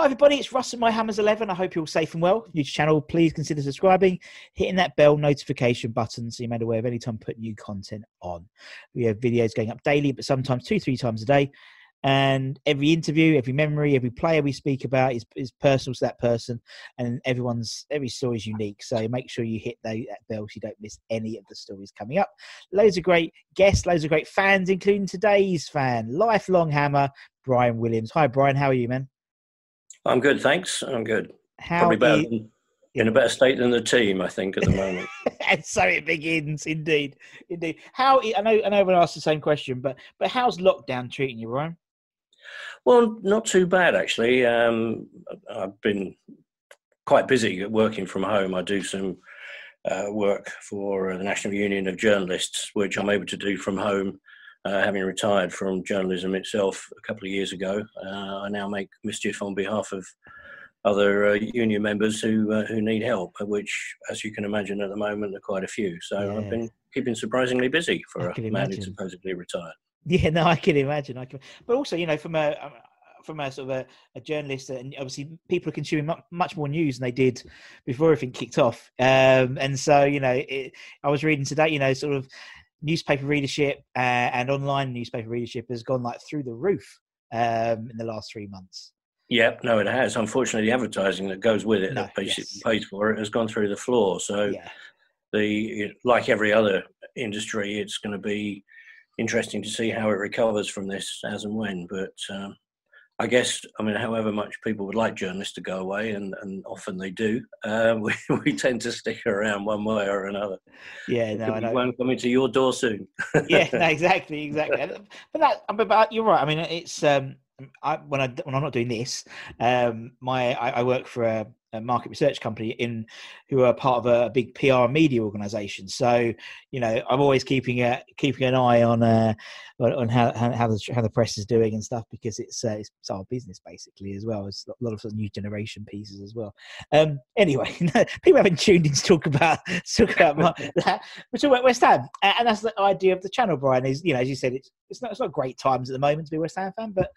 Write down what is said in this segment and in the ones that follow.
Hi everybody, it's Russ and My Hammers 11. I hope you're all safe and well. New channel, please consider subscribing, hitting that bell notification button so you're made aware of any time put new content on. We have videos going up daily, but sometimes two, three times a day. And every interview, every memory, every player we speak about is, is personal to that person, and everyone's every story is unique. So make sure you hit that, that bell so you don't miss any of the stories coming up. Loads of great guests, loads of great fans, including today's fan, lifelong hammer, Brian Williams. Hi, Brian. How are you, man? I'm good, thanks. I'm good. How Probably better is- in a better state than the team, I think, at the moment. and so it begins, indeed, indeed. How I know, I know, everyone asked the same question, but but how's lockdown treating you, Brian? well, not too bad actually. Um, I've been quite busy working from home. I do some uh, work for the National Union of Journalists, which I'm able to do from home. Uh, having retired from journalism itself a couple of years ago, uh, I now make mischief on behalf of other uh, union members who uh, who need help, which, as you can imagine, at the moment are quite a few. So Yeah. I've been keeping surprisingly busy for I a man who's supposedly retired. Yeah, no, I can imagine. I can, but also, you know, from a um, from a sort of a, a journalist, and obviously people are consuming much, much more news than they did before everything kicked off. Um, and so, you know, it, I was reading today, you know, sort of newspaper readership uh, and online newspaper readership has gone like through the roof um, in the last three months. Yep, no, it has. Unfortunately, the advertising that goes with it, No, that pays, yes. pays for it, has gone through the floor. So, Yeah, the like every other industry, it's going to be interesting to see how it recovers from this as and when. But um, I guess, I mean, however much people would like journalists to go away, and, and often they do, uh, we, we tend to stick around one way or another. yeah, no, I know. one coming to your door soon. yeah, no, exactly, exactly. But that, but, but you're right. I mean, it's um, I, when I when I'm not doing this, um, my I, I work for a, a market research company in who are part of a, big PR and media organization. So you know, I'm always keeping a keeping an eye on uh, on how how the, how the press is doing and stuff because it's uh, it's, it's our business basically as well. It's a lot of sort of new generation pieces as well. Um, anyway, people haven't tuned in to talk about to talk about my, that. We're talking about West Ham, and that's the idea of the channel. Brian is you know as you said, it's it's not it's not great times at the moment to be a West Ham fan, but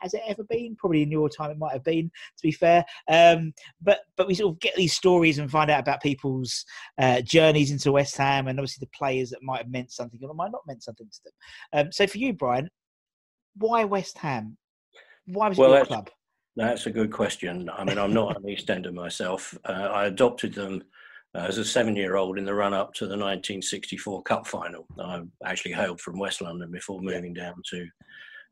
has it ever been? Probably in your time it might have been. To be fair, um, but but we sort of get these stories and find out about people's uh, journeys into West Ham, and obviously the players that might have meant something or might not meant something to them. Um, so for you, Brian, why West Ham? Why was it Well, your that's- club? That's a good question. I mean, I'm not an EastEnder myself. Uh, I adopted them uh, as a seven-year-old in the run-up to the 1964 Cup final. I actually hailed from West London before moving down to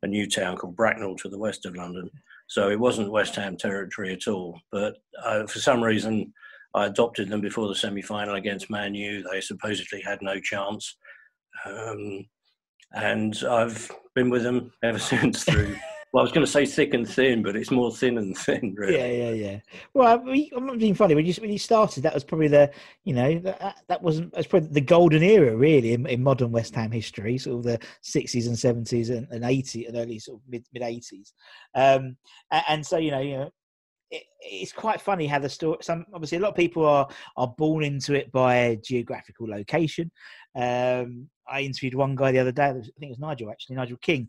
a new town called Bracknell to the west of London. So it wasn't West Ham territory at all. But uh, for some reason, I adopted them before the semi-final against Man U. They supposedly had no chance. Um, and I've been with them ever since through well, I was going to say thick and thin, but it's more thin and thin, really. Yeah, yeah, yeah. Well, I'm not being funny. When you when you started, that was probably the you know that, that wasn't that's probably the golden era really in, in modern West Ham history, sort of the 60s and 70s and, and 80s and early sort of mid mid 80s. Um, and, so you know you know it, it's quite funny how the story. Some obviously a lot of people are are born into it by geographical location. Um, I interviewed one guy the other day. I think it was Nigel actually, Nigel King,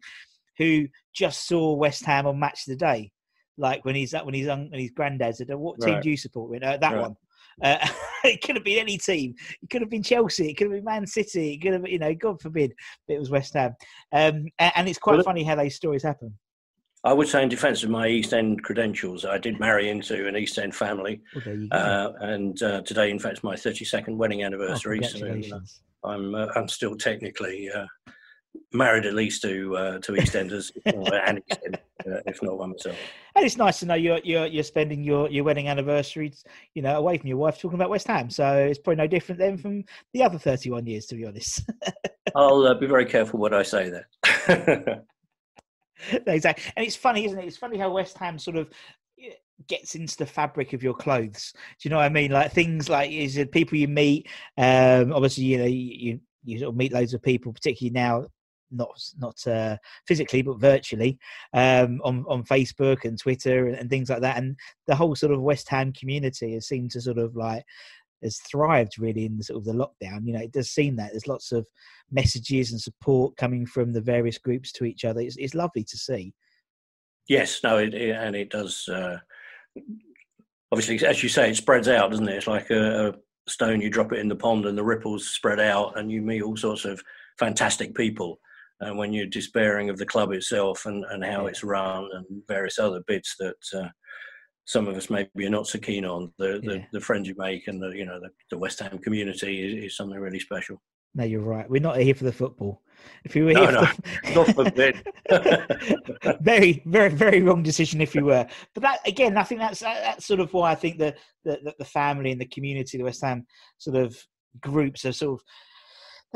who just saw West Ham on Match of the Day, like when he's when he's when his granddad said, "What team right. do you support?" Went, uh, that right. one. Uh, it could have been any team. It could have been Chelsea. It could have been Man City. It could have, you know, God forbid, it was West Ham. Um, and, and, it's quite well, funny how those stories happen. I would say, in defence of my East End credentials, I did marry into an East End family, well, uh, and uh, today, in fact, is my 32nd wedding anniversary. Oh, so uh, I'm uh, I'm still technically uh, married at least to uh, to EastEnders and East uh, if not one myself. And it's nice to know you're you're you're spending your, your wedding anniversary, you know, away from your wife, talking about West Ham. So it's probably no different than from the other 31 years, to be honest. I'll uh, be very careful what I say there. exactly, and it's funny, isn't it? It's funny how West Ham sort of gets into the fabric of your clothes. Do you know what I mean? Like things like is it people you meet. Um, obviously, you know you you sort of meet loads of people, particularly now not not uh, physically but virtually um, on on Facebook and Twitter and, and, things like that. And the whole sort of West Ham community has seemed to sort of like has thrived really in the sort of the lockdown. You know, it does seem that there's lots of messages and support coming from the various groups to each other. It's, it's lovely to see. Yes, no, it, it, and it does. Uh, obviously, as you say, it spreads out, doesn't it? It's like a, a stone you drop it in the pond and the ripples spread out and you meet all sorts of fantastic people and uh, when you're despairing of the club itself and, and how it's run and various other bits that uh, some of us maybe are not so keen on the, the, yeah. the, friends you make and the you know the, the West Ham community is, is, something really special. No, you're right. We're not here for the football. If you were no, here, no, for the... very, very, very wrong decision if you were. But that again, I think that's that's sort of why I think the the, the family and the community, the West Ham sort of groups are sort of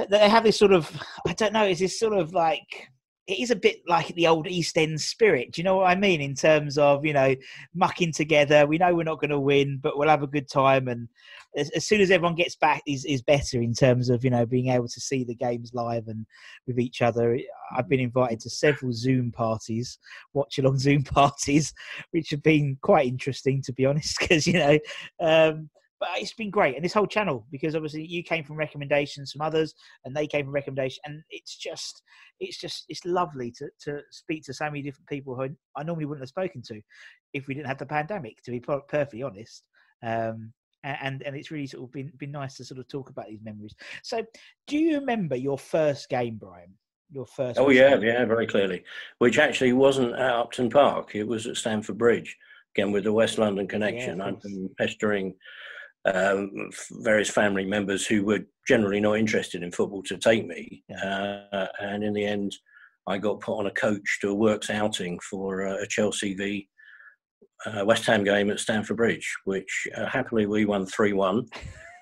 they have this sort of I don't know, is this sort of like it is a bit like the old East End spirit. Do you know what I mean? In terms of you know mucking together, we know we're not going to win, but we'll have a good time. And as, as, soon as everyone gets back, is is better in terms of you know being able to see the games live and with each other. I've been invited to several Zoom parties, watch along Zoom parties, which have been quite interesting to be honest, because you know. Um, but it's been great. And this whole channel because obviously you came from recommendations from others and they came from recommendation and it's just it's just it's lovely to to speak to so many different people who i normally wouldn't have spoken to if we didn't have the pandemic to be perfectly honest. Um, and and it's really sort of been been nice to sort of talk about these memories. So do you remember your first game brian? Your first oh yeah game? yeah very clearly. Which actually wasn't at upton park. It was at stamford bridge again with the west london connection. Yeah, been pestering um, various family members who were generally not interested in football to take me. Uh, and in the end, I got put on a coach to a works outing for uh, a Chelsea v uh, West Ham game at Stamford Bridge, which uh, happily we won 3 1.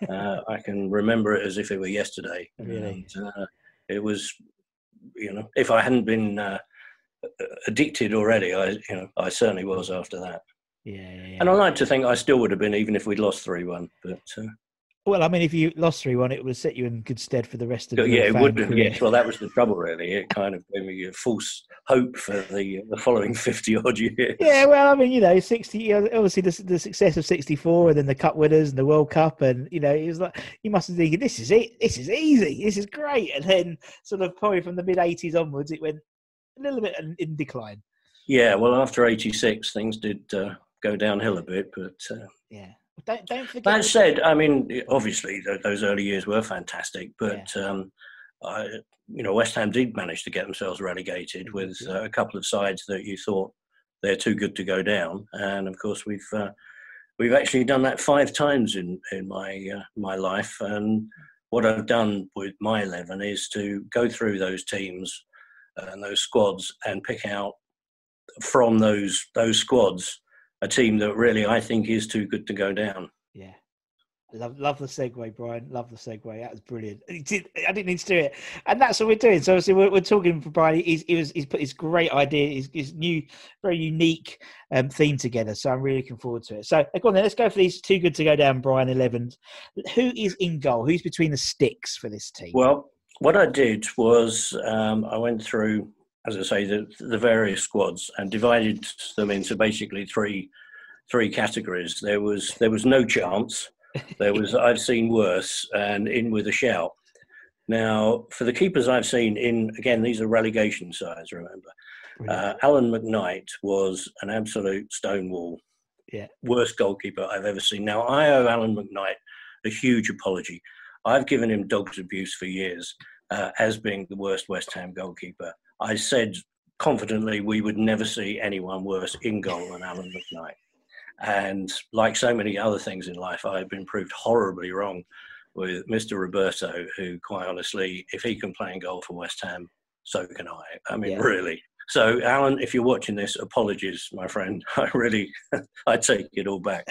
Uh, I can remember it as if it were yesterday. Really? And, uh, it was, you know, if I hadn't been addicted already, I, you know, I certainly was after that. Yeah, yeah, yeah. And I like to think I still would have been even if we'd lost three one. But uh, well, I mean, if you lost three one, it would set you in good stead for the rest of. The Yeah, it would. Yes. Well, that was the trouble. Really, it kind of gave me a false hope for the the following fifty odd years. Yeah, well, I mean, you know, sixty. Obviously, the, the success of sixty four, and then the Cup winners and the World Cup, and you know, it was like you must have thinking, this is it. This is easy. This is great. And then, sort of, probably from the mid eighties onwards, it went a little bit in decline. Yeah, well, after eighty six, things did. Uh, go downhill a bit. But uh, yeah, don't don't forget. That said, I mean, obviously those early years were fantastic, but yeah. um, I, you know, West Ham did manage to get themselves relegated mm-hmm. with uh, a couple of sides that you thought they're too good to go down, and of course we've. Uh, we've actually done that five times in in my uh, my life, and what I've done with my eleven is to go through those teams and those squads and pick out from those those squads a team that really I think is too good to go down. Yeah. Love, love the segue, Brian. Love the segue. That was brilliant. Did, I didn't need to do it, and that's what we're doing. So, obviously, we're, we're talking for Brian. He's, he was, he's put his great idea, his, his new, very unique um, theme together. So, I'm really looking forward to it. So, go on then. Let's go for these too good to go down. Brian, eleven. Who is in goal? Who's between the sticks for this team? Well, what I did was um, I went through as I say, the, the various squads and divided them into basically three three categories. There was there was no chance. There was I've seen worse, and in with a shout. Now, for the keepers I've seen in again, these are relegation sides. Remember, uh, Allen McKnight was an absolute stonewall. Yeah. Worst goalkeeper I've ever seen. Now, I owe Allen McKnight a huge apology. I've given him dog's abuse for years uh, as being the worst West Ham goalkeeper. I said confidently we would never see anyone worse in goal than Allen McKnight. And like so many other things in life, I've been proved horribly wrong with Mr. Roberto, who, quite honestly, if he can play in goal for West Ham, so can I. I mean, yeah. really. So, Allen, if you're watching this, apologies, my friend. I really, I take it all back.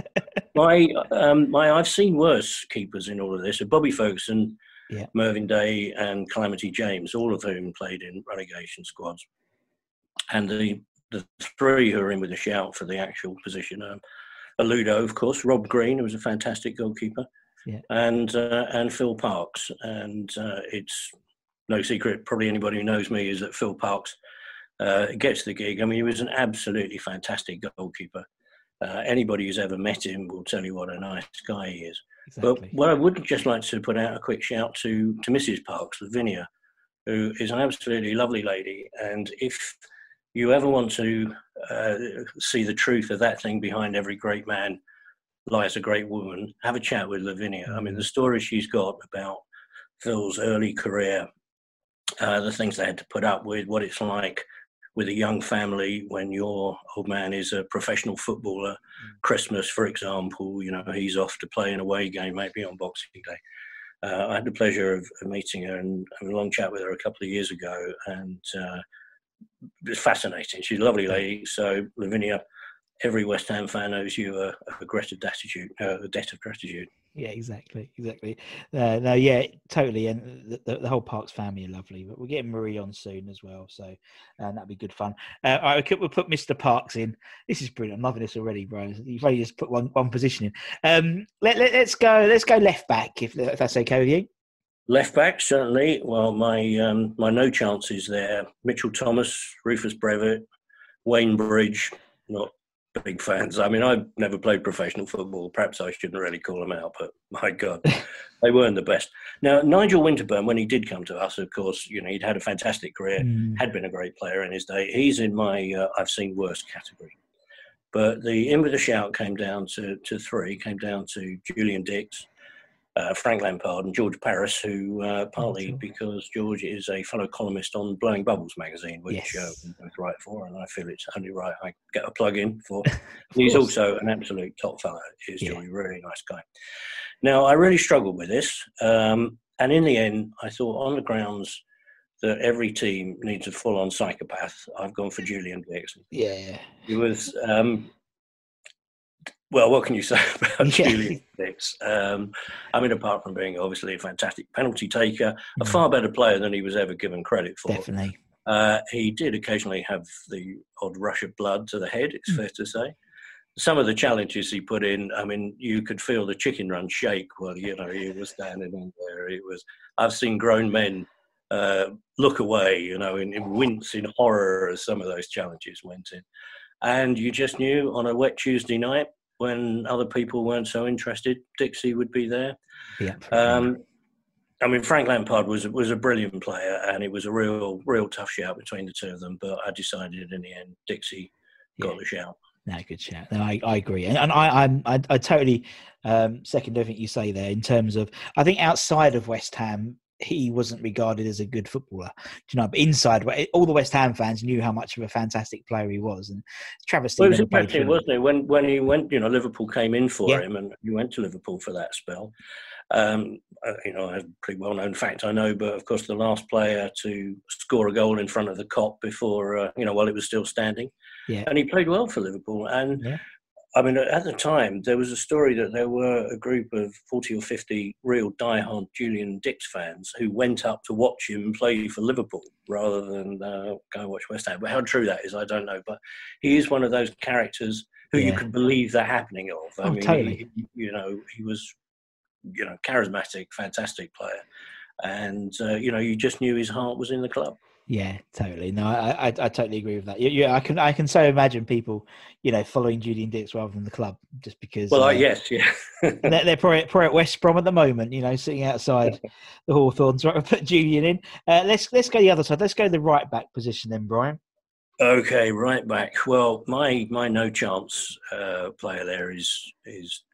my, um, my, I've seen worse keepers in all of this. Bobby Ferguson, yeah. Mervyn Day, and Calamity James, all of whom played in relegation squads. And the the three who are in with a shout for the actual position um, Ludo, of course, Rob Green, who was a fantastic goalkeeper, yeah. and uh, and Phil Parks. And uh, it's no secret, probably anybody who knows me, is that Phil Parks uh, gets the gig. I mean, he was an absolutely fantastic goalkeeper. Uh, anybody who's ever met him will tell you what a nice guy he is. Exactly. But what I would just like to put out a quick shout to to Mrs. Parks, Lavinia, who is an absolutely lovely lady. And if you ever want to uh, see the truth of that thing behind every great man lies a great woman, have a chat with Lavinia. I mean, the story she's got about Phil's early career, uh, the things they had to put up with, what it's like with a young family when your old man is a professional footballer. Mm. Christmas, for example, you know, he's off to play an away game, maybe on Boxing Day. Uh, I had the pleasure of, meeting her and having a long chat with her a couple of years ago, and uh, it's fascinating. She's a lovely lady. So, Lavinia, every West Ham fan owes you a, a gratitude, uh, a debt of gratitude. Yeah, exactly, exactly. Uh, no, yeah, totally. And the, the, the, whole Parks family are lovely. But we're getting Marie on soon as well, so uh, that'll be good fun. Uh, all right, we'll put Mr. Parks in. This is brilliant. I'm loving this already, bro. You've only just put one one position in. Um, let, let us go. Let's go left back if, if that's okay with you. Left back, certainly. Well, my um, my no chances there. Mitchell Thomas, Rufus Brevett, Wayne Bridge, not big fans. I mean, I've never played professional football. Perhaps I shouldn't really call them out, but my God, they weren't the best. Now, Nigel Winterburn, when he did come to us, of course, you know, he'd had a fantastic career, mm. had been a great player in his day. He's in my uh, I've seen worse category. But the in with a shout came down to, to three, came down to Julian Dicks, uh, Frank Lampard and George Parris, who uh, partly because George is a fellow columnist on Blowing Bubbles magazine, which yes. uh, we write for, and I feel it's only right I get a plug in for. He's also an absolute top fellow. He's yeah. a really nice guy. Now, I really struggled with this, um, and in the end, I thought on the grounds that every team needs a full-on psychopath. I've gone for Julian Dicks. Yeah, he was um, well, what can you say about yeah. Julian Dicks? Um, I mean, apart from being obviously a fantastic penalty taker, a mm. far better player than he was ever given credit for. Definitely. Uh, he did occasionally have the odd rush of blood to the head, it's mm. fair to say. Some of the challenges he put in, I mean, you could feel the chicken run shake while, you know, he was standing in there. It was, I've seen grown men uh, look away, you know, and, and wince in horror as some of those challenges went in. And you just knew on a wet Tuesday night, when other people weren't so interested, Dixie would be there. Yeah. Um, I mean, Frank Lampard was was a brilliant player, and it was a real real tough shout between the two of them. But I decided in the end, Dixie got yeah. the shout. No, good shout. No, I, I agree, and, and I, I'm I, I totally um, second everything you say there in terms of I think outside of West Ham, he wasn't regarded as a good footballer. Do you know? But inside, all the West Ham fans knew how much of a fantastic player he was. And Travis, well, it was interesting, wasn't it? When when he went, you know, Liverpool came in for yeah. him, and he went to Liverpool for that spell. Um, uh, you know, a pretty well known fact I know, but of course, the last player to score a goal in front of the Kop before, uh, you know, while it was still standing. Yeah. And he played well for Liverpool. And yeah. I mean, at the time, there was a story that there were a group of 40 or 50 real die-hard Julian Dicks fans who went up to watch him play for Liverpool rather than uh, go and watch West Ham. But how true that is, I don't know. But he is one of those characters who yeah. you could believe the happening of. I oh, mean, totally. He, you know, he was, you know, charismatic, fantastic player. And, uh, you know, you just knew his heart was in the club. Yeah, totally. No, I, I, I totally agree with that. Yeah, I can, I can so imagine people, you know, following Julian Dicks rather than the club, just because. Well, uh, yes, yeah. they're, they're probably, probably at West Brom at the moment, you know, sitting outside the Hawthorns. Right, put Julian in. Uh, let's let's go the other side. Let's go the right back position then, Brian. Okay, right back. Well, my my no chance uh, player there is is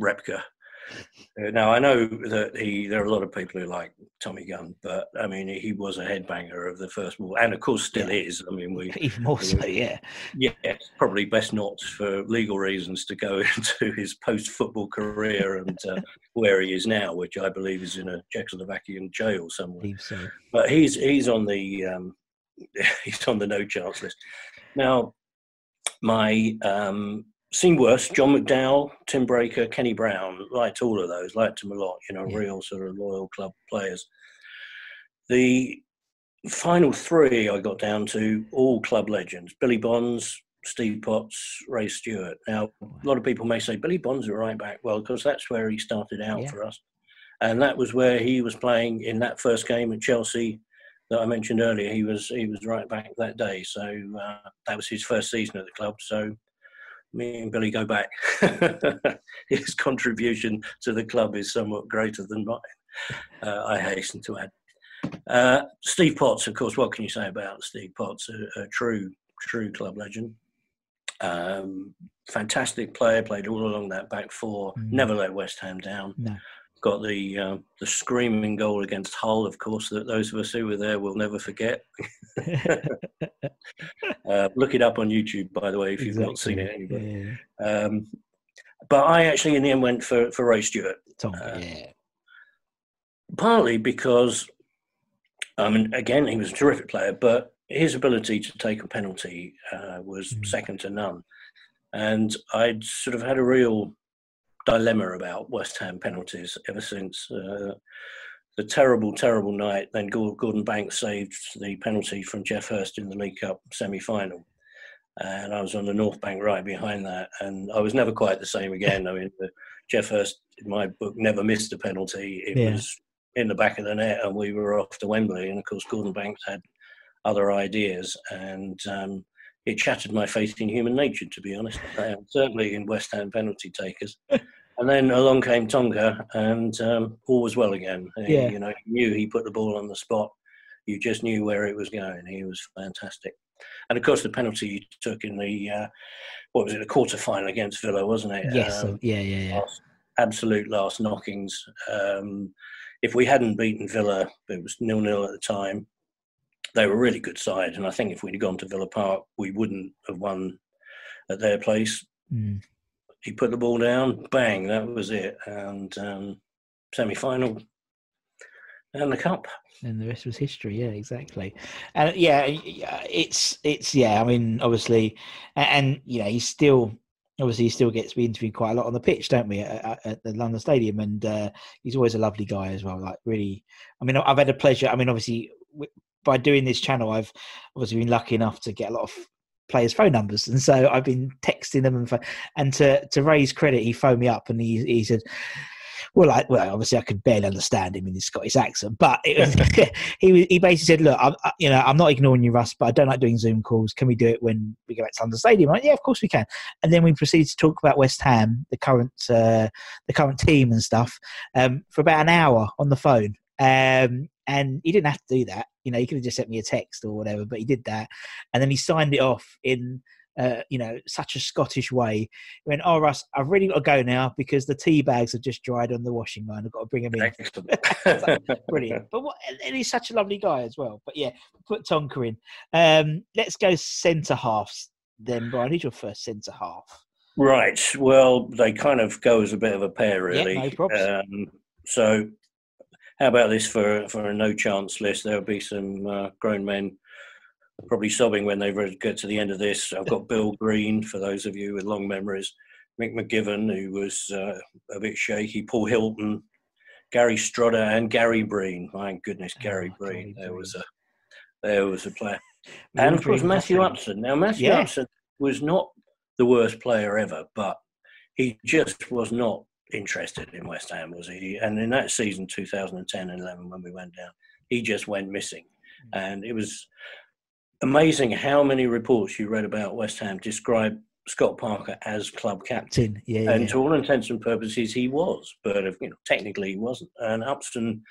Repka. Uh, now I know that he. There are a lot of people who like Tommy Gunn, but I mean he was a headbanger of the first ball, and of course still yeah. is. I mean we even more so, yeah. Yeah, probably best not for legal reasons to go into his post-football career and uh, where he is now, which I believe is in a Czechoslovakian jail somewhere. So. But he's he's on the um, he's on the no chance list. Now, my um, seen worse. John McDowell, Tim Breacker, Kenny Brown, liked all of those, liked them a lot, you know, yeah. real sort of loyal club players. The final three I got down to all club legends Billy Bonds, Steve Potts, Ray Stewart. Now, a lot of people may say Billy Bonds are right back. Well, because that's where he started out yeah. for us. And that was where he was playing in that first game at Chelsea that I mentioned earlier. He was he was right back that day, so uh, that was his first season at the club. So me and Billy go back. his contribution to the club is somewhat greater than mine. Uh, I hasten to add. Uh, Steve Potts, of course. What can you say about Steve Potts? A, a true true club legend. Um, fantastic player, played all along that back four. Mm. Never let West Ham down. No got the uh, the screaming goal against Hull, of course, that those of us who were there will never forget. uh, look it up on YouTube, by the way, if you've not seen it. Anybody. Yeah. Um, but I actually, in the end, went for for Ray Stewart. Tom, uh, yeah. Partly because, I mean, again, he was a terrific player, but his ability to take a penalty uh, was mm. second to none. And I'd sort of had a real dilemma about West Ham penalties ever since uh, the terrible, terrible night. Then Gordon Banks saved the penalty from Geoff Hurst in the League Cup semi-final, and I was on the North Bank right behind that, and I was never quite the same again. I mean, Geoff Hurst, in my book, never missed a penalty. It yeah. was in the back of the net, and we were off to Wembley, and of course Gordon Banks had other ideas, and um, it shattered my faith in human nature, to be honest. Um, certainly in West Ham penalty takers. and then along came Tonka, and um, all was well again. Yeah. You know, he knew he put the ball on the spot. You just knew where it was going. He was fantastic. And of course, the penalty he took in the uh, what was it, a quarter final against Villa, wasn't it? Yes. Um, yeah, yeah, yeah. Last, absolute last knockings. Um, if we hadn't beaten Villa, it was nil nil at the time they were a really good side, and I think if we'd have gone to Villa Park, we wouldn't have won at their place. Mm. He put the ball down, bang, that was it, and um, semi-final and the cup. And the rest was history. Yeah, exactly. And yeah, it's it's yeah. I mean, obviously, and, and you know, he's still obviously he still gets we interviewed quite a lot on the pitch, don't we, at, at the London Stadium? And uh, he's always a lovely guy as well. Like really, I mean, I've had a pleasure. I mean, obviously, by doing this channel, I've obviously been lucky enough to get a lot of players' phone numbers, and so I've been texting them and and to to Ray's credit, he phoned me up and he he said. Well, I, well, obviously, I could barely understand him in his Scottish accent, but was, he he basically said, "Look, I'm, you know, I'm not ignoring you, Russ, but I don't like doing Zoom calls. Can we do it when we go back to London Stadium?" Like, yeah, of course we can. And then we proceeded to talk about West Ham, the current uh, the current team and stuff, um, for about an hour on the phone. Um, and he didn't have to do that. You know, he could have just sent me a text or whatever, but he did that. And then he signed it off in, uh, you know, such a Scottish way. He went, Oh, Russ, I've really got to go now because the tea bags have just dried on the washing line. I've got to bring them in. like, brilliant. But what, and he's such a lovely guy as well. But yeah, put Tonka in. Um, let's go centre halves then, Brian. Who's your first centre half? Right. Well, they kind of go as a bit of a pair, really. Yeah, no. Um, so how about this for for a no chance list? There'll be some uh, grown men probably sobbing when they get to the end of this. I've got Bill Green for those of you with long memories, Mick McGiven who was uh, a bit shaky, Paul Hilton, Gary Strodder, and Gary Breen. My goodness, oh, Gary oh, Breen. There Breen. was a there was a player, and of course Matthew Upson. Now Matthew yeah. Upson was not the worst player ever, but he just was not interested in West Ham, was he? And in that season, 2010 and 11, when we went down, he just went missing. Mm. and it was amazing how many reports you read about West Ham describe Scott Parker as club captain. Yeah, and yeah. to all intents and purposes, he was, but of you know, technically he wasn't. And Upson,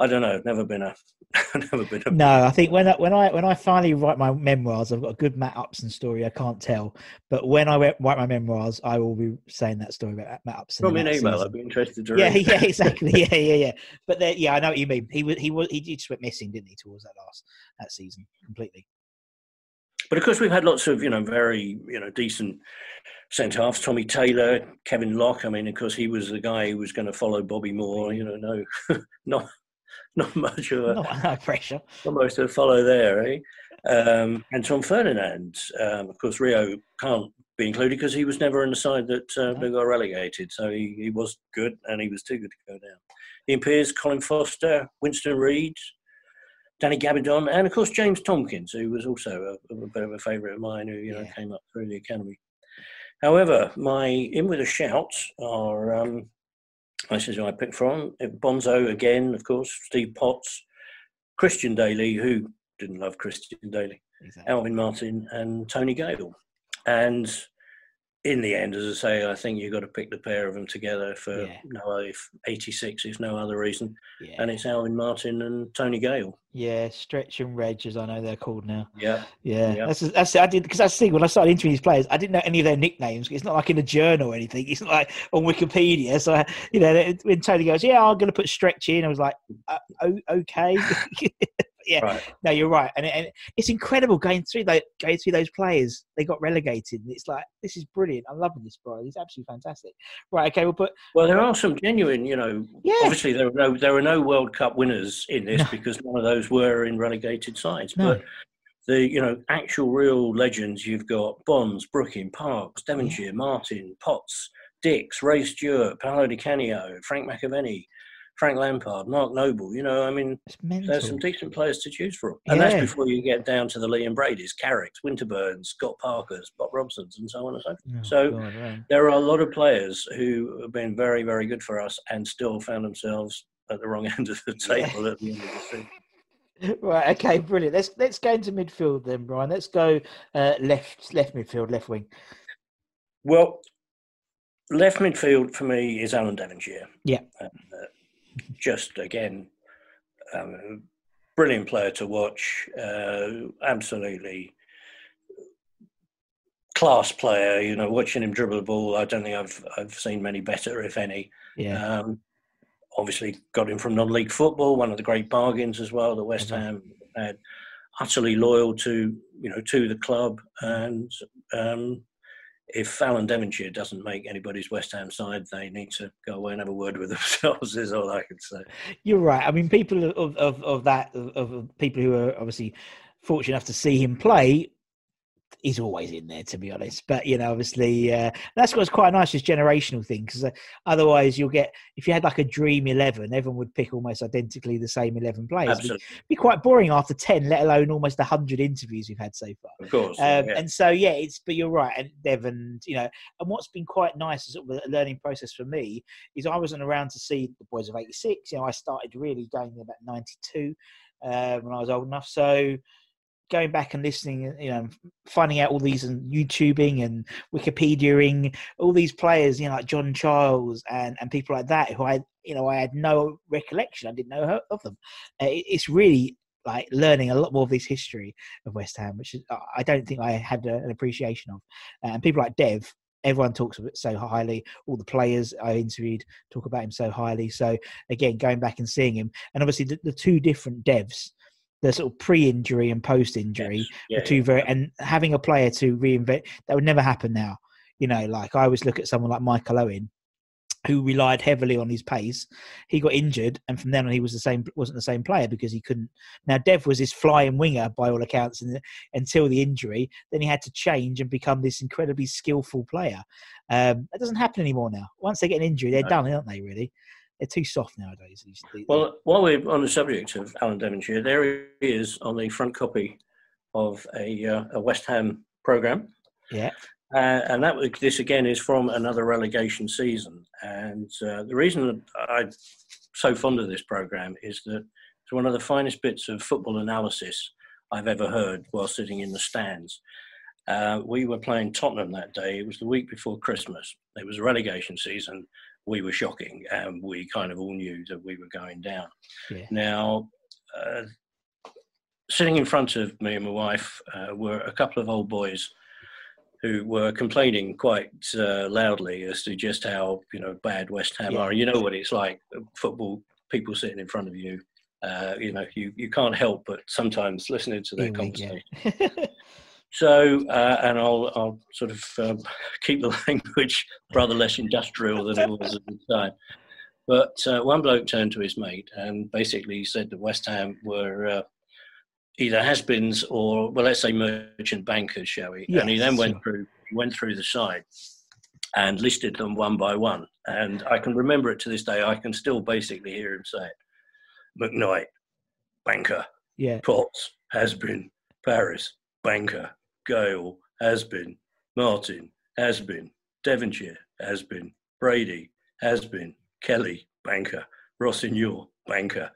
I don't know, never been a, never been a. No, I think when I, when I when I finally write my memoirs, I've got a good Matt Upson story. I can't tell, but when I write my memoirs, I will be saying that story about Matt Upson. In an email. I'd be interested to Yeah, read. yeah, yeah, exactly. Yeah, yeah, yeah. But then, yeah, I know what you mean. He was, he was, he just went missing, didn't he, towards that last that season completely. But of course, we've had lots of you know very you know decent centre halves. Tommy Taylor, Kevin Lock. I mean, of course, he was the guy who was going to follow Bobby Moore. You know, no, not not much of a Not pressure. not much to follow there, eh? Um, and Tom Ferdinand, um, of course, Rio can't be included because he was never in the side that uh, No. got relegated. So he, he was good, and he was too good to go down. Ian Pearce, Colin Foster, Winston Reid, Danny Gabbidon, and of course James Tomkins, who was also a, a bit of a favourite of mine, who you know Yeah. came up through the academy. However, my in with a shout are um, this is who I picked from Bonzo again, of course, Steve Potts, Christian Dailly, who didn't love Christian Dailly, Exactly. Alvin Martin, and Tony Gale. And in the end, as I say, I think you've got to pick the pair of them together for Yeah. no if 86 if no other reason. Yeah, And it's Alvin Martin and Tony Gale. yeah. Stretch and Reg, as I know they're called now. Yeah. Yeah, Yeah. that's that's I did because that's the thing when I started interviewing these players, I didn't know any of their nicknames. It's not like in a journal or anything. It's not like on Wikipedia. So I, you know, when Tony goes, "Yeah, I'm going to put Stretch in," I was like, uh, "Oh, okay." yeah, Right. no, you're right, and, and it's incredible going through like going through those players. They got relegated, and it's like this is brilliant. I'm loving this, bro. He's absolutely fantastic. Right, okay, we'll put Well, there are some genuine, you know. Yeah. Obviously, there are no there are no World Cup winners in this No. because none of those were in relegated sides. No. But the you know actual real legends, you've got Bonds, Brooking, Parks, Devonshire, Martin, Potts, Dicks, Ray Stewart, Paolo Di Canio, Frank McAvennie, Frank Lampard, Mark Noble. You know, I mean, there's some decent players to choose from, and that's before you get down to the Liam Brady's, Carricks, Winterburns, Scott Parkers, Pop Robsons, and so on and so forth. Oh, so- God, right. there are a lot of players who have been very, very good for us and still found themselves at the wrong end of the Yeah. table at the end of the season. Right. Okay. Brilliant. Let's let's go into midfield then, Brian. Let's go uh, left left midfield, left wing. Well, left midfield for me is Alan Devonshire. Yeah. Uh, just again, um, brilliant player to watch. Uh, absolutely class player. You know, watching him dribble the ball, I don't think I've I've seen many better, if any. Yeah. Um, obviously, got him from non-league football, one of the great bargains as well that West Mhm. Ham had. Utterly loyal to you know to the club, and um, if Alan Devonshire doesn't make anybody's West Ham side, they need to go away and have a word with themselves. Is all I can say. You're right. I mean, people of of, of that of, of people who are obviously fortunate enough to see him play, he's always in there, to be honest. But you know, obviously, uh, that's what's quite nice. This generational thing, because uh, otherwise, you'll get if you had like a dream eleven, everyone would pick almost identically the same eleven players. It'd be quite boring after ten, let alone almost hundred interviews we've had so far. of course. Um, yeah. And so, yeah, it's but you're right, and Devon, you know, and what's been quite nice as sort of a learning process for me is I wasn't around to see the boys of '86. You know, I started really going there about '92 uh, when I was old enough. So going back and listening, you know, finding out all these and YouTubing and Wikipediaing all these players, you know, like John Charles and and people like that who I, you know, I had no recollection. I didn't know of them. Uh, it's really like learning a lot more of this history of West Ham, which is, I don't think I had a, an appreciation of. Uh, and people like Dev, everyone talks of it so highly. All the players I interviewed talk about him so highly. So again, going back and seeing him, and obviously the, the two different Devs, the sort of pre-injury and post-injury. Yeah, two very, and having a player to reinvent that would never happen now. You know, like I always look at someone like Michael Owen, who relied heavily on his pace. He got injured, and from then on, he was the same wasn't the same player because he couldn't. Now, Dev was his flying winger by all accounts, and until the injury, then he had to change and become this incredibly skillful player. Um, that doesn't happen anymore now. Once they get an injury, they're No. done, aren't they? Really, they're too soft nowadays. these- these- Well, while we're on the subject of Alan Devonshire, there he is on the front copy of a, uh, a West Ham program. yeah, Uh, and that this again is from another relegation season. And uh, the reason that I'm so fond of this program is that It's one of the finest bits of football analysis I've ever heard while sitting in the stands. Uh, we were playing Tottenham that day. It was the week before Christmas. It was a relegation season. We were shocking, and we kind of all knew that we were going down. Yeah. Now, uh, sitting in front of me and my wife uh, were a couple of old boys who were complaining quite uh, loudly as to just how you know bad West Ham Yeah. are. You know what it's like, football people sitting in front of you. Uh, you know, you, you can't help but sometimes listening to their yeah. conversation. So, uh, and I'll, I'll sort of um, keep the language rather less industrial than it was at the time. But uh, one bloke turned to his mate and basically said that West Ham were uh, either has-beens or, well, let's say merchant bankers, shall we? and he then went through went through the side and listed them one by one. And I can remember it to this day. I can still basically hear him say it. McKnight, banker. yeah. Potts has been. Parris, banker. Gale has been. Martin has been. Devonshire has been. Brady has been. Kelly, banker. Rosenior, banker.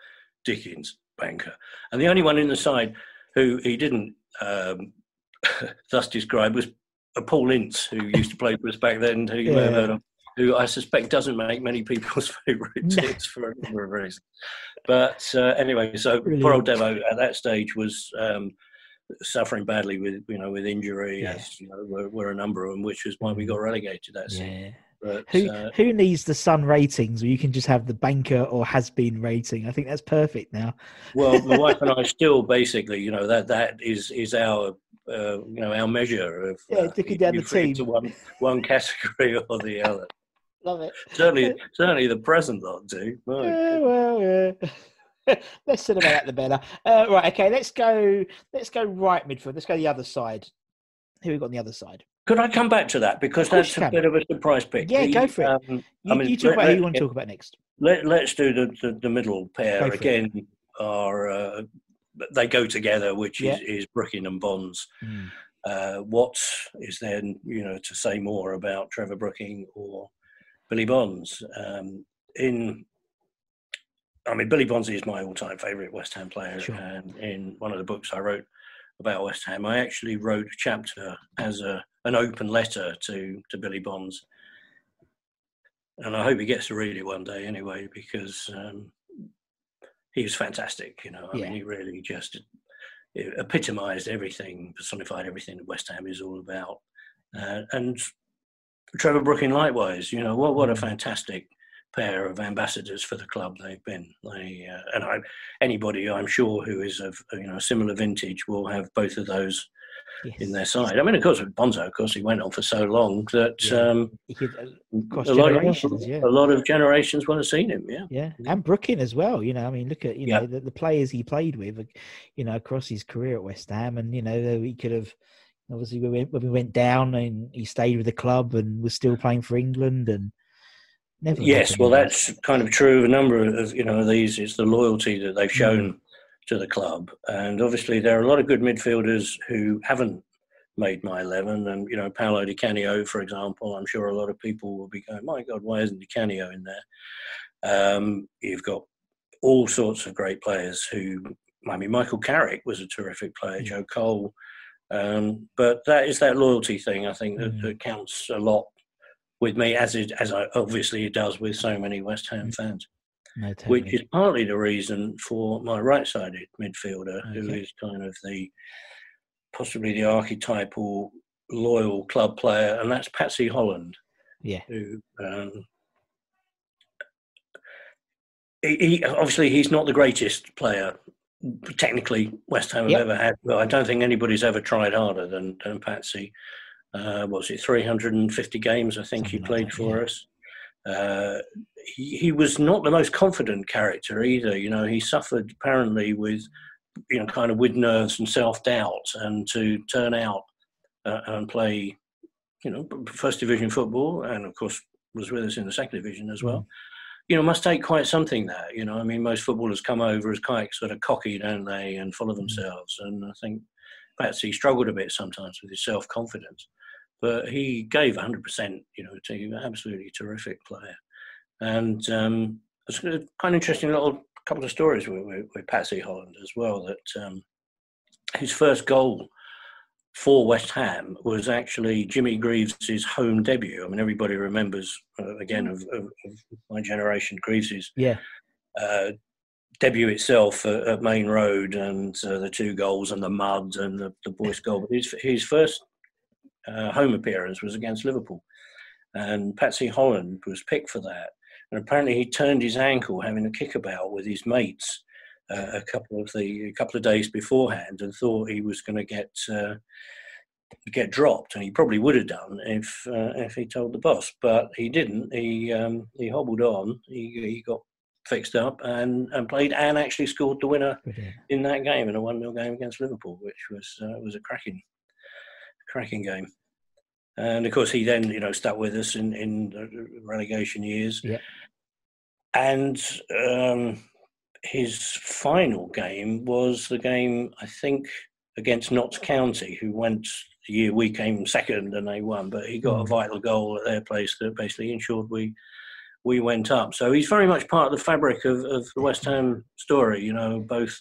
Dickens, banker. And the only one in the side who he didn't um, thus describe was a Paul Ince, who used to play for us back then, who you may have Yeah. heard of, who I suspect doesn't make many people's favourite No. for a number of reasons. But uh, anyway, so poor old Devo at that stage was um, suffering badly with you know with injury, Yeah. as you know, were, were a number of them, which was why we got relegated that season. Yeah. But Who uh, who needs the Sun ratings where you can just have the banker or has been rating? I think that's perfect now. well, my wife and I still basically, you know, that that is is our uh, you know our measure of Yeah, uh, down the team. into one one category or the other. Love it. certainly, certainly the present lot do. Yeah, well, yeah. Less said about that, the better. Uh, right, okay. Let's go. Let's go right midfield. Let's go the other side. Who we got on the other side? Could I come back to that because that's a bit of a surprise pick. Yeah, go for it. um, You, I mean, you talk let- about who you want to talk about next. Let, let's do the, the, the middle pair for it. again. Are uh, they go together, which Yeah. is, is Brooking and Bonds. Mm. Uh, what is then you know to say more about Trevor Brooking or Billy Bonds? Um, in I mean, Billy Bonds is my all-time favourite West Ham player, Sure. and in one of the books I wrote about West Ham, I actually wrote a chapter as a an open letter to to Billy Bonds, and I hope he gets to read it one day anyway because um, he was fantastic. You know, I Yeah. mean, he really just epitomised everything, personified everything that West Ham is all about, uh, and Trevor Brooking likewise. You know, what what a fantastic pair of ambassadors for the club they've been. They uh, and I, anybody I'm sure who is of you know similar vintage will have both of those Yes. in their side. I mean, of course, with Bonzo, of course, he went on for so long that Yeah. um, He could, uh, a lot, of, generations, yeah. a lot of generations will have seen him. Yeah. yeah, and Brooking as well. You know, I mean, look at you Yeah. know the, the players he played with, uh, you know, across his career at West Ham, and you know he could have obviously when we went down and he stayed with the club and was still playing for England and never. Yes, well, that's kind of true of a number of you know these. It's the loyalty that they've shown to the club, and obviously there are a lot of good midfielders who haven't made my eleven. And you know, Paolo Di Canio, for example, I'm sure a lot of people will be going, "My God, why isn't Di Canio in there?" Um, you've got all sorts of great players who. I mean, Michael Carrick was a terrific player. Mm. Joe Cole. Um, but that is that loyalty thing. I think that, Mm. that counts a lot with me, as it as I, obviously it does with so many West Ham Mm. fans, no, which is partly the reason for my right-sided midfielder, who Okay. is kind of the possibly the archetypal loyal club player, and that's Patsy Holland, yeah, who. Um, he, he obviously he's not the greatest player technically West Ham have Yep. ever had. But I don't think anybody's ever tried harder than, than Patsy. Uh, what's it, 350 games, I think he Something like played that, for yeah. us. Uh, he, he was not the most confident character either. You know, he suffered apparently with, you know, kind of with nerves and self doubt, and to turn out uh, and play, you know, first division football, and of course was with us in the second division as well. You know, must take quite something there. You know, I mean, most footballers come over as quite sort of cocky, don't they, and full of themselves. And I think Patsy struggled a bit sometimes with his self confidence, but he gave 100%. You know, to an absolutely terrific player. And um, it's a kind of interesting little couple of stories with, with, with Patsy Holland as well. That um, his first goal for West Ham was actually Jimmy Greaves' home debut. I mean, everybody remembers uh, again of, of, of, my generation Greaves' yeah. Uh, debut itself at, at Maine Road and uh, the two goals and the mud and the, the boys' goal. But his, his first uh, home appearance was against Liverpool, and Patsy Holland was picked for that. And apparently, he turned his ankle having a kickabout with his mates uh, a couple of the a couple of days beforehand, and thought he was going to get uh, get dropped, and he probably would have done if uh, if he told the boss, but he didn't. He um, he hobbled on. He he got fixed up and, and played and actually scored the winner in that game in a one 0 game against Liverpool, which was uh, was a cracking cracking game. And of course, he then you know stuck with us in in the relegation years. Yeah. And um, his final game was the game I think against Notts County, who went the year we came second and they won, but he got a mm. vital goal at their place that basically ensured we we went up. So he's very much part of the fabric of, of the West Ham story, you know, both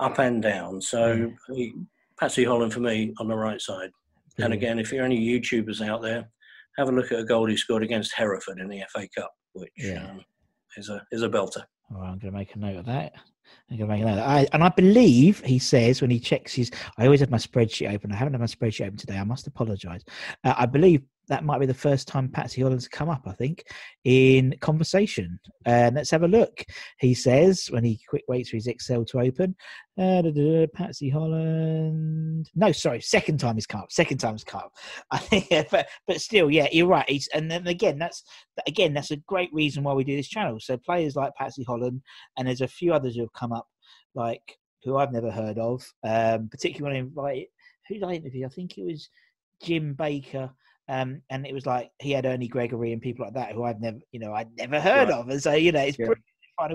up and down. So he, Patsy Holland for me on the right side. Mm-hmm. And again, if are any YouTubers out there, have a look at a goal he scored against Hereford in the FA Cup, which yeah. um, is a is a belter. All right, I'm going to make a note of that. I'm going to make a note. Of I, and I believe he says when he checks his, I always have my spreadsheet open. I haven't had my spreadsheet open today. I must apologise. Uh, I believe that might be the first time Patsy Holland's come up, I think, in conversation. Uh, let's have a look. He says when he quick waits for his Excel to open, uh, da, da, da, Patsy Holland. No, sorry, second time he's come up. Second time he's come up. I think, but but still, yeah, you're right. He's, and then again, that's again that's a great reason why we do this channel. So players like Patsy Holland, and there's a few others who have come up, like who I've never heard of. Um, particularly when I invite who did I interview? I think it was Jim Baker um, and it was like he had Ernie Gregory and people like that who I'd never, you know, I'd never heard right. of. And so, you know, it's yeah. pretty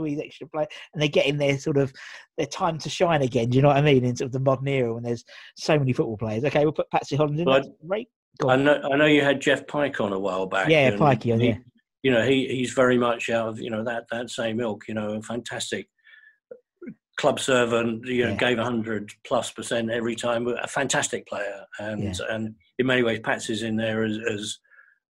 these extra play, and they get in their sort of their time to shine again. Do you know what I mean? In sort of the modern era when there's so many football players. Okay, we'll put Patsy Holland in. Well, right. I know, I know you had Geoff Pike on a while back. Yeah, Pikey on, yeah. You know, he, he's very much out of, you know, that, that same ilk, you know, fantastic club servant, you know, yeah. gave 100 plus percent every time. A fantastic player. And, yeah. and in many ways, Pats is in there as, as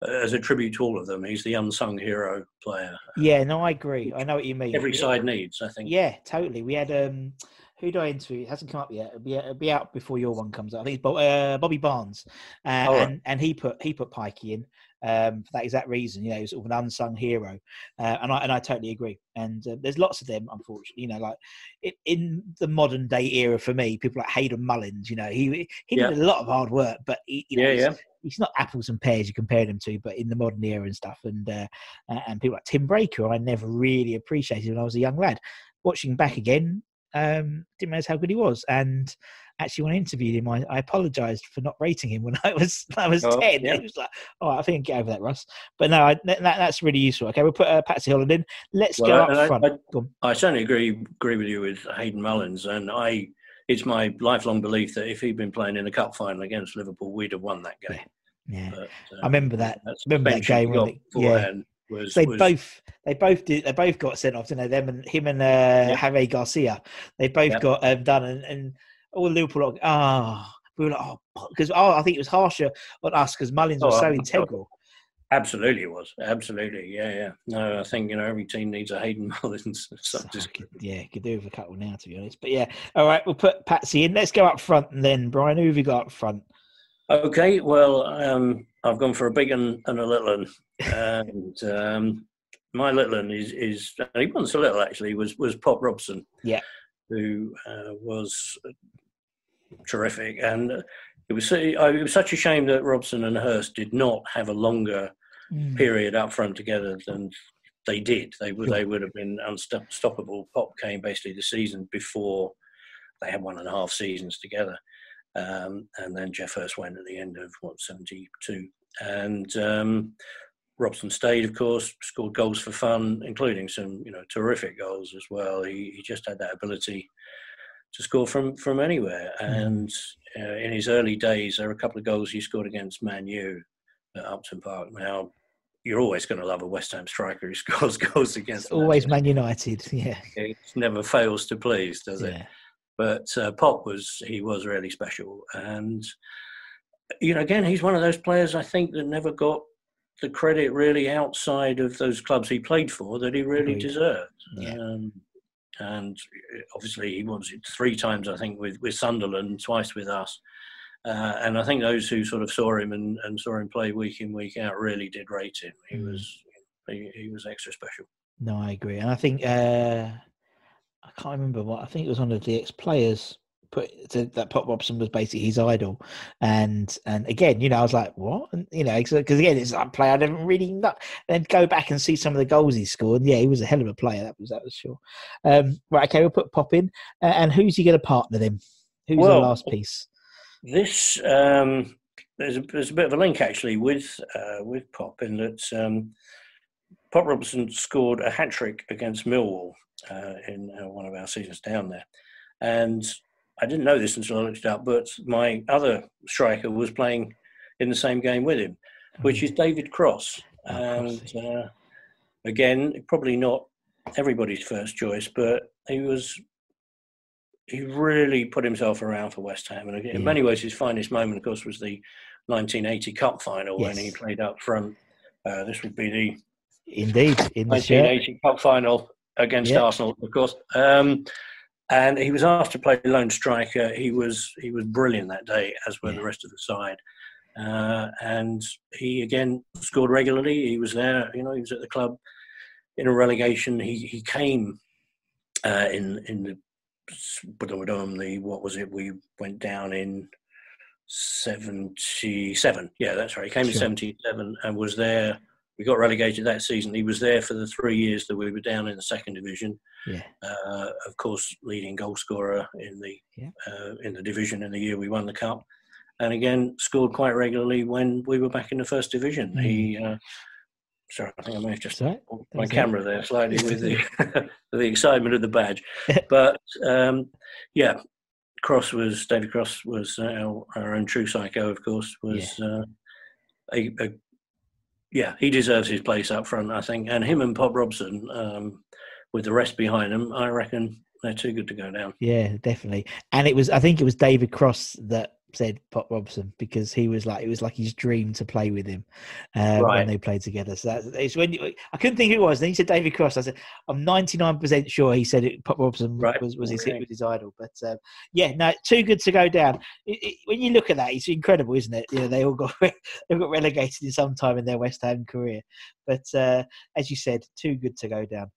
as a tribute to all of them. He's the unsung hero player. Yeah, no, I agree. I know what you mean. Every side needs, I think. Yeah, totally. We had um, who do I interview? It hasn't come up yet. It'll be, it'll be out before your one comes out. I think it's uh, Bobby Barnes, uh, oh, and right. and he put he put Pikey in um, for that exact reason. You know, he's sort of an unsung hero, uh, and I and I totally agree. And uh, there's lots of them, unfortunately. You know, like it, in the modern day era for me, people like Hayden Mullins. You know, he he yeah. did a lot of hard work, but he, you know, yeah, yeah. He's not apples and pears you compare them to, but in the modern era and stuff, and uh, and people like Tim Breacker, I never really appreciated when I was a young lad. Watching back again, um, didn't realize how good he was, and actually when I interviewed him, I, I apologized for not rating him when I was I was oh, ten. Yeah. It was like, oh, I think I get over that, Russ. But no, I, that, that's really useful. Okay, we'll put uh, Patsy Holland in. Let's well, go up front. I, I, certainly agree agree with you with Hayden Mullins, and I. It's my lifelong belief that if he'd been playing in a cup final against Liverpool, we'd have won that game. Yeah, but, uh, I remember that. Remember that game when yeah. Was, they was... both they both did they both got sent off, didn't they? Them and him and uh, yep. Javier Garcia. They both yep. got um, done, and, and all Liverpool like, ah, oh. we were like, oh, because oh, I think it was harsher on us because Mullins was oh, so integral. Absolutely, it was absolutely, yeah, yeah. No, I think you know every team needs a Hayden Mullins. So just... could, yeah, could do with a couple now, to be honest. But yeah, all right, we'll put Patsy in. Let's go up front, and then Brian, who have you got up front? Okay, well, um, I've gone for a big one and a little one, and um, my little one is is he wants a little actually was was Pop Robson. Yeah, who uh, was terrific. And it was it was such a shame that Robson and Hurst did not have a longer mm. period up front together than they did. They would they would have been unstoppable. Pop came basically the season before they had one and a half seasons together. Um, and then Geoff Hurst went at the end of what 72 and um, Robson stayed of course scored goals for fun including some you know terrific goals as well he, he just had that ability to score from from anywhere. And uh, in his early days, there were a couple of goals he scored against Man U at Upton Park. Now, you're always going to love a West Ham striker who scores goals against. It's always Man United. Yeah, it never fails to please, does it? But uh, Pop was he was really special, and you know, again, he's one of those players I think that never got the credit really outside of those clubs he played for that he really Agreed. deserved. Yeah. Um, and obviously, he was three times, I think, with, with Sunderland, twice with us. Uh, and I think those who sort of saw him and, and saw him play week in week out really did rate him. He mm. was he, he, was extra special. No, I agree, and I think uh, I can't remember what I think it was one of the ex players put that Pop Robson was basically his idol, and and again, you know, I was like, what, and, you know, because again, it's a player I didn't really know. Then go back and see some of the goals he scored. Yeah, he was a hell of a player. That was that was sure. Um, right, okay, we'll put Pop in, uh, and who's he going to partner him? Who's well, the last piece? This um, there's a, there's a bit of a link actually with uh, with Pop in that um, Pop Robson scored a hat trick against Millwall uh, in uh, one of our seasons down there, and I didn't know this until I looked it up. But my other striker was playing in the same game with him, which is David Cross, oh, and uh, again, probably not everybody's first choice, but he was he really put himself around for West Ham, and in many ways, his finest moment, of course, was the 1980 Cup final yes. when he played up front. Uh, this would be the indeed in 1980 Cup final against yep. Arsenal, of course. Um, and he was asked to play lone striker. He was he was brilliant that day, as were yeah. the rest of the side. Uh, and he again scored regularly. He was there, you know, he was at the club in a relegation. He he came uh, in in the the what was it? We went down in seventy seven. Yeah, that's right. He came sure. in seventy seven and was there. We got relegated that season. He was there for the three years that we were down in the second division. Yeah. Uh, of course, leading goal scorer in the yeah. uh, in the division in the year we won the cup, and again scored quite regularly when we were back in the first division. Mm. He uh, Sorry, I think I may have just my That's camera it. there slightly with the the excitement of the badge. But um, yeah, Cross was David Cross was uh, our, our, own true psycho, of course. Was yeah. Uh, a, a, yeah, he deserves his place up front, I think. And him and Pop Robson, um, with the rest behind them, I reckon they're too good to go down. Yeah, definitely. And it was, I think it was David Cross that said Pop Robson because he was like it was like his dream to play with him um, right. when they played together. So that's it's when you, I couldn't think who it was. Then he said David Cross. I said I'm 99 percent sure he said it, Pop Robson right. was was his okay. hit with his idol. But um, yeah, no, too good to go down. It, it, when you look at that, it's incredible, isn't it? You know, they all got they got relegated in some time in their West Ham career. But uh, as you said, too good to go down.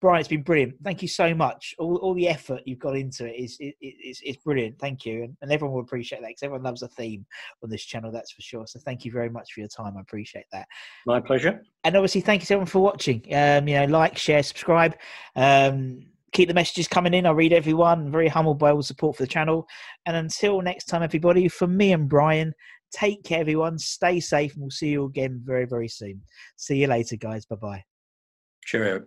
Brian, it's been brilliant. Thank you so much. All, all the effort you've got into it is it, it's, it's brilliant. Thank you, and, and everyone will appreciate that because everyone loves a theme on this channel. That's for sure. So thank you very much for your time. I appreciate that. My pleasure. And obviously, thank you to everyone for watching. Um, you know, like, share, subscribe. Um, keep the messages coming in. I read everyone. I'm very humbled by all the support for the channel. And until next time, everybody, from me and Brian, take care, everyone. Stay safe, and we'll see you again very, very soon. See you later, guys. Bye bye. Cheerio.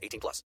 18 plus.